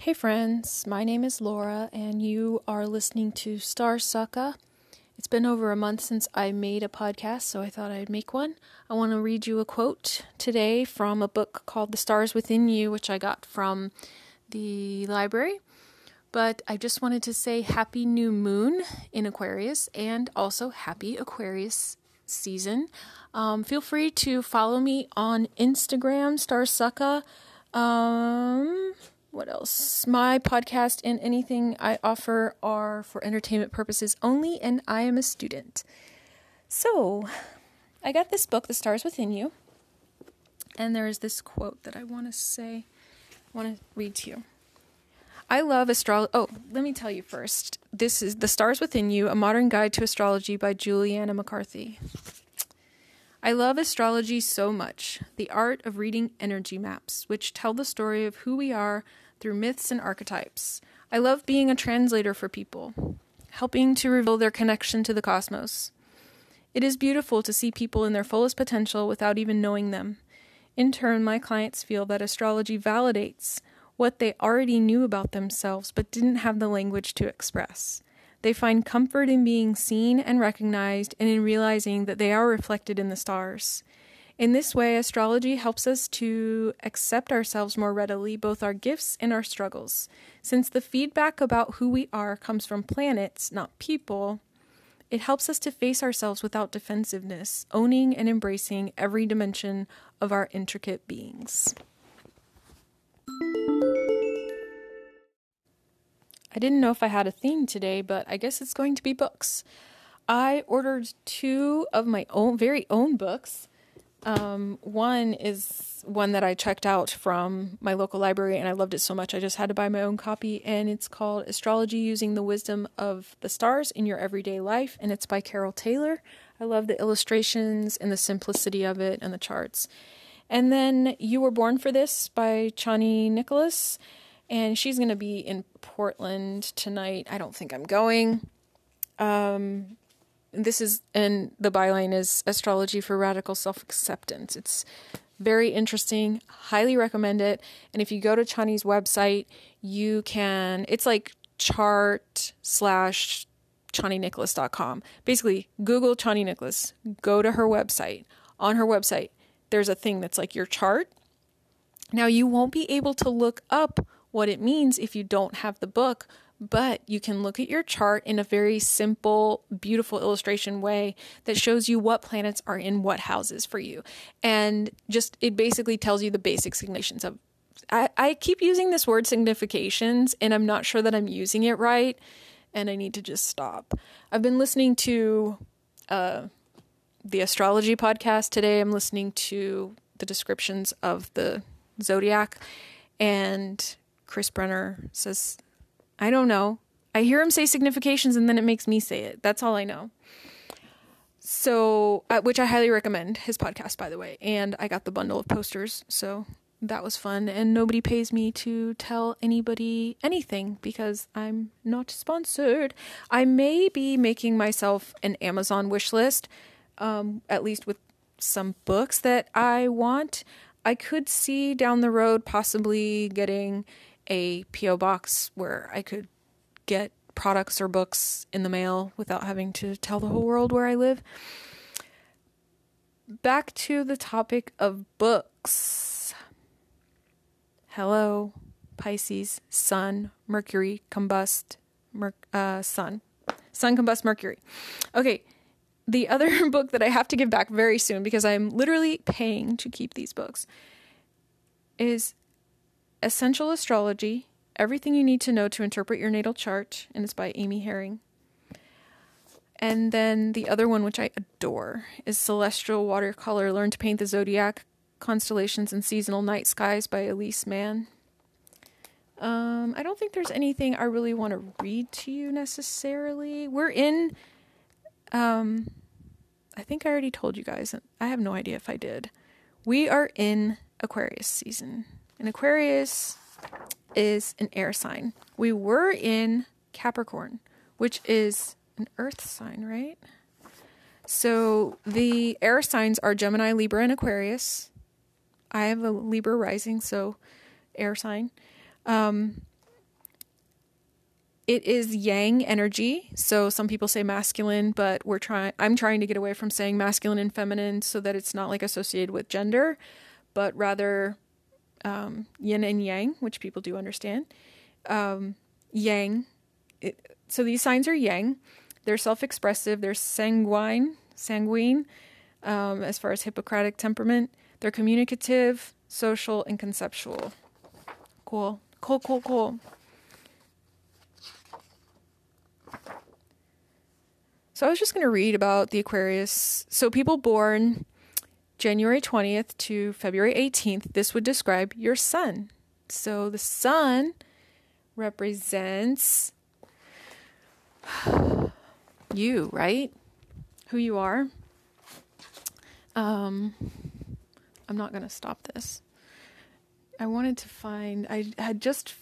Hey friends, my name is Laura, and you are listening to Star Sucka. It's been over a month since I made a podcast, so I thought I'd make one. I want to read you a quote today from a book called The Stars Within You, which I got from the library. But I just wanted to say Happy New Moon in Aquarius and also Happy Aquarius season. Um, feel free to follow me on Instagram, Starsucka. Um, what else? My podcast and anything I offer are for entertainment purposes only, and I am a student. So, I got this book, The Stars Within You, and there is this quote that I want to say, I want to read to you. I love astrology. Oh, let me tell you first. This is The Stars Within You, a modern guide to astrology by Juliana McCarthy. I love astrology so much, the art of reading energy maps, which tell the story of who we are through myths and archetypes. I love being a translator for people, helping to reveal their connection to the cosmos. It is beautiful to see people in their fullest potential without even knowing them. In turn, my clients feel that astrology validates what they already knew about themselves but didn't have the language to express. They find comfort in being seen and recognized and in realizing that they are reflected in the stars. In this way, astrology helps us to accept ourselves more readily, both our gifts and our struggles. Since the feedback about who we are comes from planets, not people, it helps us to face ourselves without defensiveness, owning and embracing every dimension of our intricate beings. I didn't know if I had a theme today, but I guess it's going to be books. I ordered two of my own very own books. Um, one is one that I checked out from my local library and I loved it so much I just had to buy my own copy and it's called Astrology Using the Wisdom of the Stars in Your Everyday Life and it's by Carol Taylor. I love the illustrations and the simplicity of it and the charts. And then You Were Born for This by Chani Nicholas and she's going to be in Portland tonight. I don't think I'm going. Um, this is, and the byline is Astrology for Radical Self Acceptance. It's very interesting. Highly recommend it. And if you go to Chani's website, you can, it's like chart slash ChaniNicholas.com. Basically, Google Chani Nicholas, go to her website. On her website, there's a thing that's like your chart. Now, you won't be able to look up what it means if you don't have the book, but you can look at your chart in a very simple, beautiful illustration way that shows you what planets are in what houses for you. And just it basically tells you the basic significations of. I, I keep using this word significations, and I'm not sure that I'm using it right, and I need to just stop. I've been listening to uh, the astrology podcast today. I'm listening to the descriptions of the zodiac, and Chris Brenner says, I don't know. I hear him say significations and then it makes me say it. That's all I know. So, uh, which I highly recommend his podcast, by the way. And I got the bundle of posters. So that was fun. And nobody pays me to tell anybody anything because I'm not sponsored. I may be making myself an Amazon wish list, um, at least with some books that I want. I could see down the road possibly getting a P.O. box where I could get products or books in the mail without having to tell the whole world where I live. Back to the topic of books. Hello, Pisces, Sun, Mercury, combust, mer- uh, Sun. Sun, combust, Mercury. Okay, the other book that I have to give back very soon because I'm literally paying to keep these books is Essential Astrology Everything You Need to Know to Interpret Your Natal Chart, and it's by Amy Herring. And then the other one, which I adore, is Celestial Watercolor Learn to Paint the Zodiac, Constellations, and Seasonal Night Skies by Elise Mann. Um, I don't think there's anything I really want to read to you necessarily. We're in, um, I think I already told you guys. I have no idea if I did. We are in Aquarius season. And Aquarius is an air sign. We were in Capricorn, which is an earth sign, right? So the air signs are Gemini, Libra, and Aquarius. I have a Libra rising, so air sign. Um, It is yang energy. So some people say masculine, but we're trying I'm trying to get away from saying masculine and feminine so that it's not like associated with gender, but rather um, yin and yang, which people do understand. Um, yang. It, so these signs are yang. They're self-expressive. They're sanguine, sanguine, um, as far as Hippocratic temperament. They're communicative, social, and conceptual. Cool. Cool, cool, cool. So I was just going to read about the Aquarius. So people born January 20th to February 18th, this would describe your sun. So the sun represents you, right? Who you are. Um I'm not going to stop this. I wanted to find I had just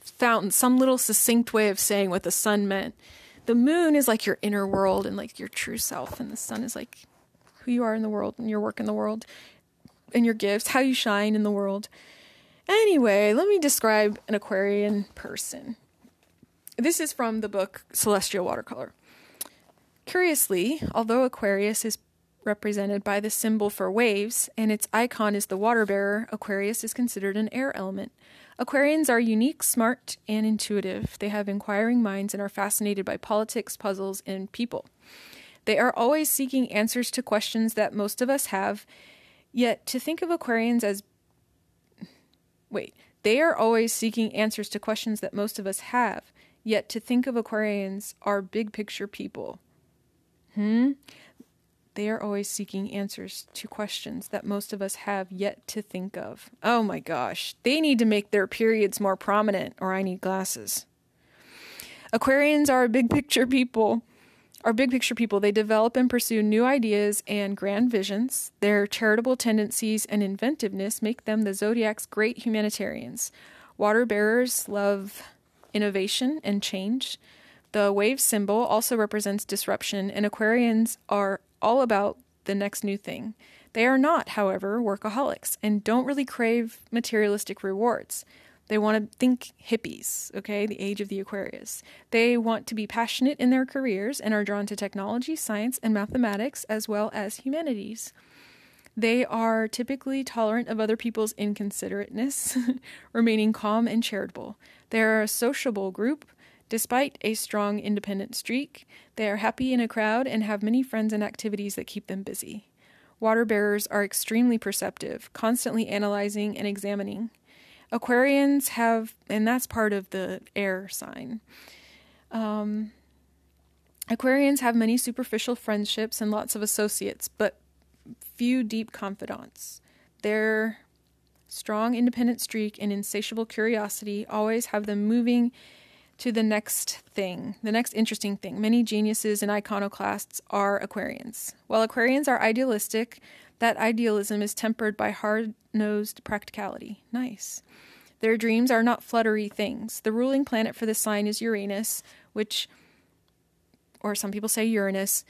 found some little succinct way of saying what the sun meant the moon is like your inner world and like your true self, and the sun is like who you are in the world and your work in the world and your gifts, how you shine in the world. Anyway, let me describe an Aquarian person. This is from the book Celestial Watercolor. Curiously, although Aquarius is represented by the symbol for waves and its icon is the water bearer, Aquarius is considered an air element. Aquarians are unique, smart, and intuitive. They have inquiring minds and are fascinated by politics, puzzles, and people. They are always seeking answers to questions that most of us have, yet to think of Aquarians as. Wait, they are always seeking answers to questions that most of us have, yet to think of Aquarians are big picture people. Hmm? They are always seeking answers to questions that most of us have yet to think of. Oh my gosh, they need to make their periods more prominent, or I need glasses. Aquarians are big picture people. Are big picture people. They develop and pursue new ideas and grand visions. Their charitable tendencies and inventiveness make them the zodiac's great humanitarians. Water bearers love innovation and change. The wave symbol also represents disruption, and Aquarians are all about the next new thing. They are not, however, workaholics and don't really crave materialistic rewards. They want to think hippies, okay, the age of the Aquarius. They want to be passionate in their careers and are drawn to technology, science, and mathematics, as well as humanities. They are typically tolerant of other people's inconsiderateness, remaining calm and charitable. They are a sociable group Despite a strong independent streak, they are happy in a crowd and have many friends and activities that keep them busy. Water bearers are extremely perceptive, constantly analyzing and examining. Aquarians have, and that's part of the air sign. Um, Aquarians have many superficial friendships and lots of associates, but few deep confidants. Their strong independent streak and insatiable curiosity always have them moving to the next thing, the next interesting thing. Many geniuses and iconoclasts are Aquarians. While Aquarians are idealistic, that idealism is tempered by hard nosed practicality. Nice. Their dreams are not fluttery things. The ruling planet for this sign is Uranus, which, or some people say Uranus.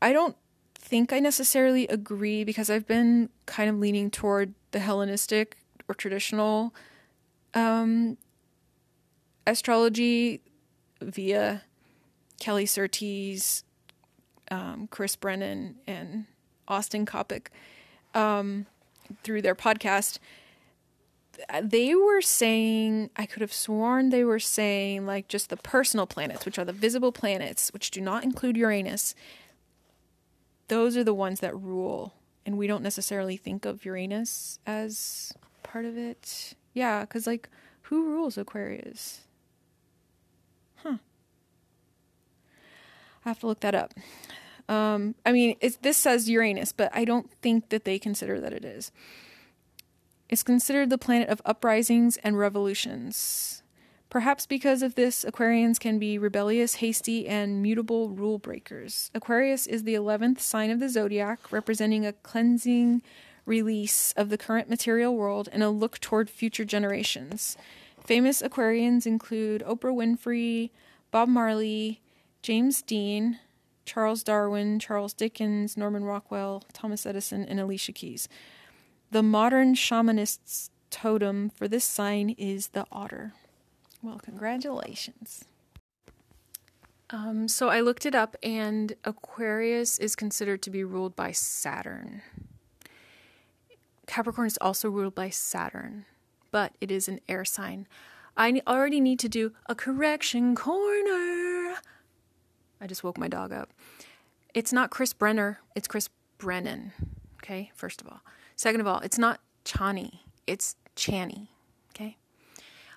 I don't think I necessarily agree because I've been kind of leaning toward the Hellenistic or traditional um, astrology via Kelly Surtees, um, Chris Brennan, and Austin Coppock um, through their podcast. They were saying, I could have sworn they were saying, like, just the personal planets, which are the visible planets, which do not include Uranus. Those are the ones that rule. And we don't necessarily think of Uranus as part of it. Yeah, because, like, who rules Aquarius? Have to look that up. Um, I mean, this says Uranus, but I don't think that they consider that it is. It's considered the planet of uprisings and revolutions. Perhaps because of this, Aquarians can be rebellious, hasty, and mutable rule breakers. Aquarius is the 11th sign of the zodiac, representing a cleansing release of the current material world and a look toward future generations. Famous Aquarians include Oprah Winfrey, Bob Marley, James Dean, Charles Darwin, Charles Dickens, Norman Rockwell, Thomas Edison, and Alicia Keys. The modern shamanist's totem for this sign is the otter. Well, congratulations. Um, so I looked it up, and Aquarius is considered to be ruled by Saturn. Capricorn is also ruled by Saturn, but it is an air sign. I already need to do a correction corner. I just woke my dog up. It's not Chris Brenner, it's Chris Brennan. Okay, first of all. Second of all, it's not Chani, it's Chani. Okay.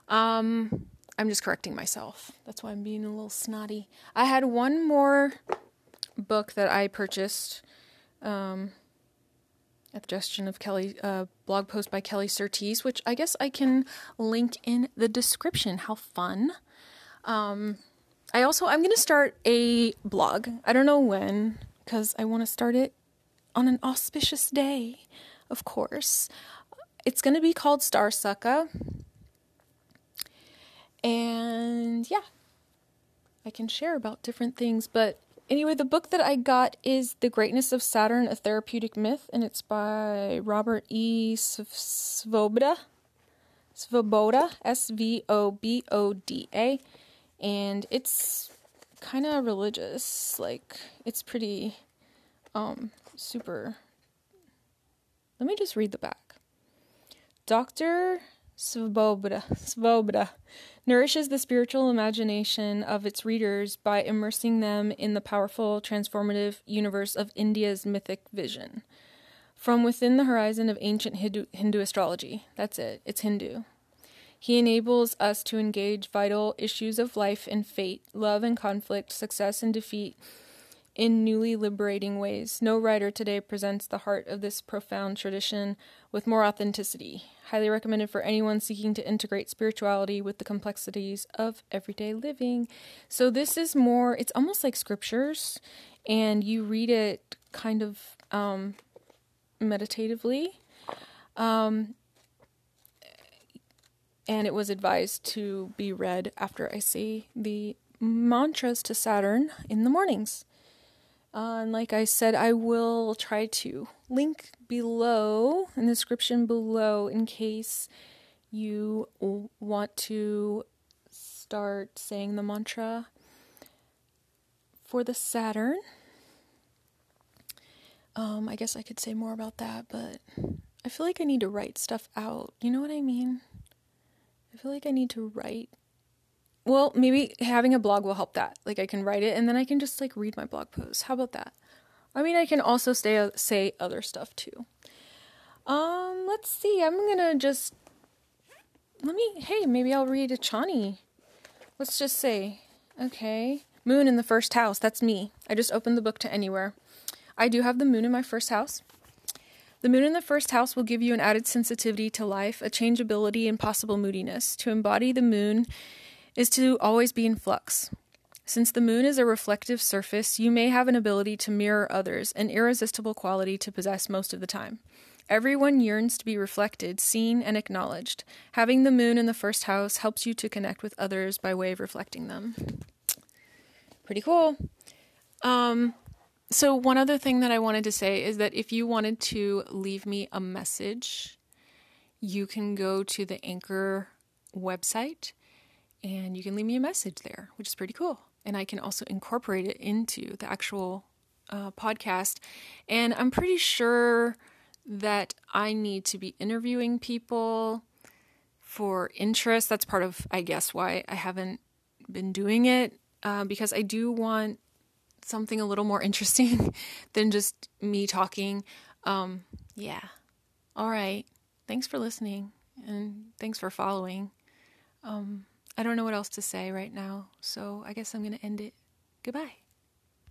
Um, I'm just correcting myself. That's why I'm being a little snotty. I had one more book that I purchased um, at the suggestion of Kelly, uh, blog post by Kelly Surtees, which I guess I can link in the description. How fun! Um, I also I'm gonna start a blog. I don't know when because I want to start it on an auspicious day, of course. It's gonna be called Star Sucka. And yeah, I can share about different things. But anyway, the book that I got is The Greatness of Saturn, a Therapeutic Myth, and it's by Robert E. Svoboda. Svoboda, S V O B O D A. And it's kind of religious. Like, it's pretty um super. Let me just read the back. Dr. Svoboda, Svoboda nourishes the spiritual imagination of its readers by immersing them in the powerful, transformative universe of India's mythic vision. From within the horizon of ancient Hindu, Hindu astrology. That's it, it's Hindu. He enables us to engage vital issues of life and fate, love and conflict, success and defeat in newly liberating ways. No writer today presents the heart of this profound tradition with more authenticity. Highly recommended for anyone seeking to integrate spirituality with the complexities of everyday living. So, this is more, it's almost like scriptures, and you read it kind of um, meditatively. Um, and it was advised to be read after I say the mantras to Saturn in the mornings. Uh, and like I said, I will try to link below in the description below in case you want to start saying the mantra for the Saturn. Um, I guess I could say more about that, but I feel like I need to write stuff out. You know what I mean? I feel like I need to write well, maybe having a blog will help that. Like I can write it and then I can just like read my blog posts. How about that? I mean, I can also stay, say other stuff too. Um, let's see. I'm gonna just let me. Hey, maybe I'll read a Chani. Let's just say, okay, Moon in the first house. That's me. I just opened the book to anywhere. I do have the moon in my first house. The moon in the first house will give you an added sensitivity to life, a changeability, and possible moodiness. To embody the moon is to always be in flux. Since the moon is a reflective surface, you may have an ability to mirror others, an irresistible quality to possess most of the time. Everyone yearns to be reflected, seen, and acknowledged. Having the moon in the first house helps you to connect with others by way of reflecting them. Pretty cool. Um, so, one other thing that I wanted to say is that if you wanted to leave me a message, you can go to the Anchor website and you can leave me a message there, which is pretty cool. And I can also incorporate it into the actual uh, podcast. And I'm pretty sure that I need to be interviewing people for interest. That's part of, I guess, why I haven't been doing it uh, because I do want something a little more interesting than just me talking. Um, yeah. All right. Thanks for listening and thanks for following. Um, I don't know what else to say right now, so I guess I'm going to end it. Goodbye.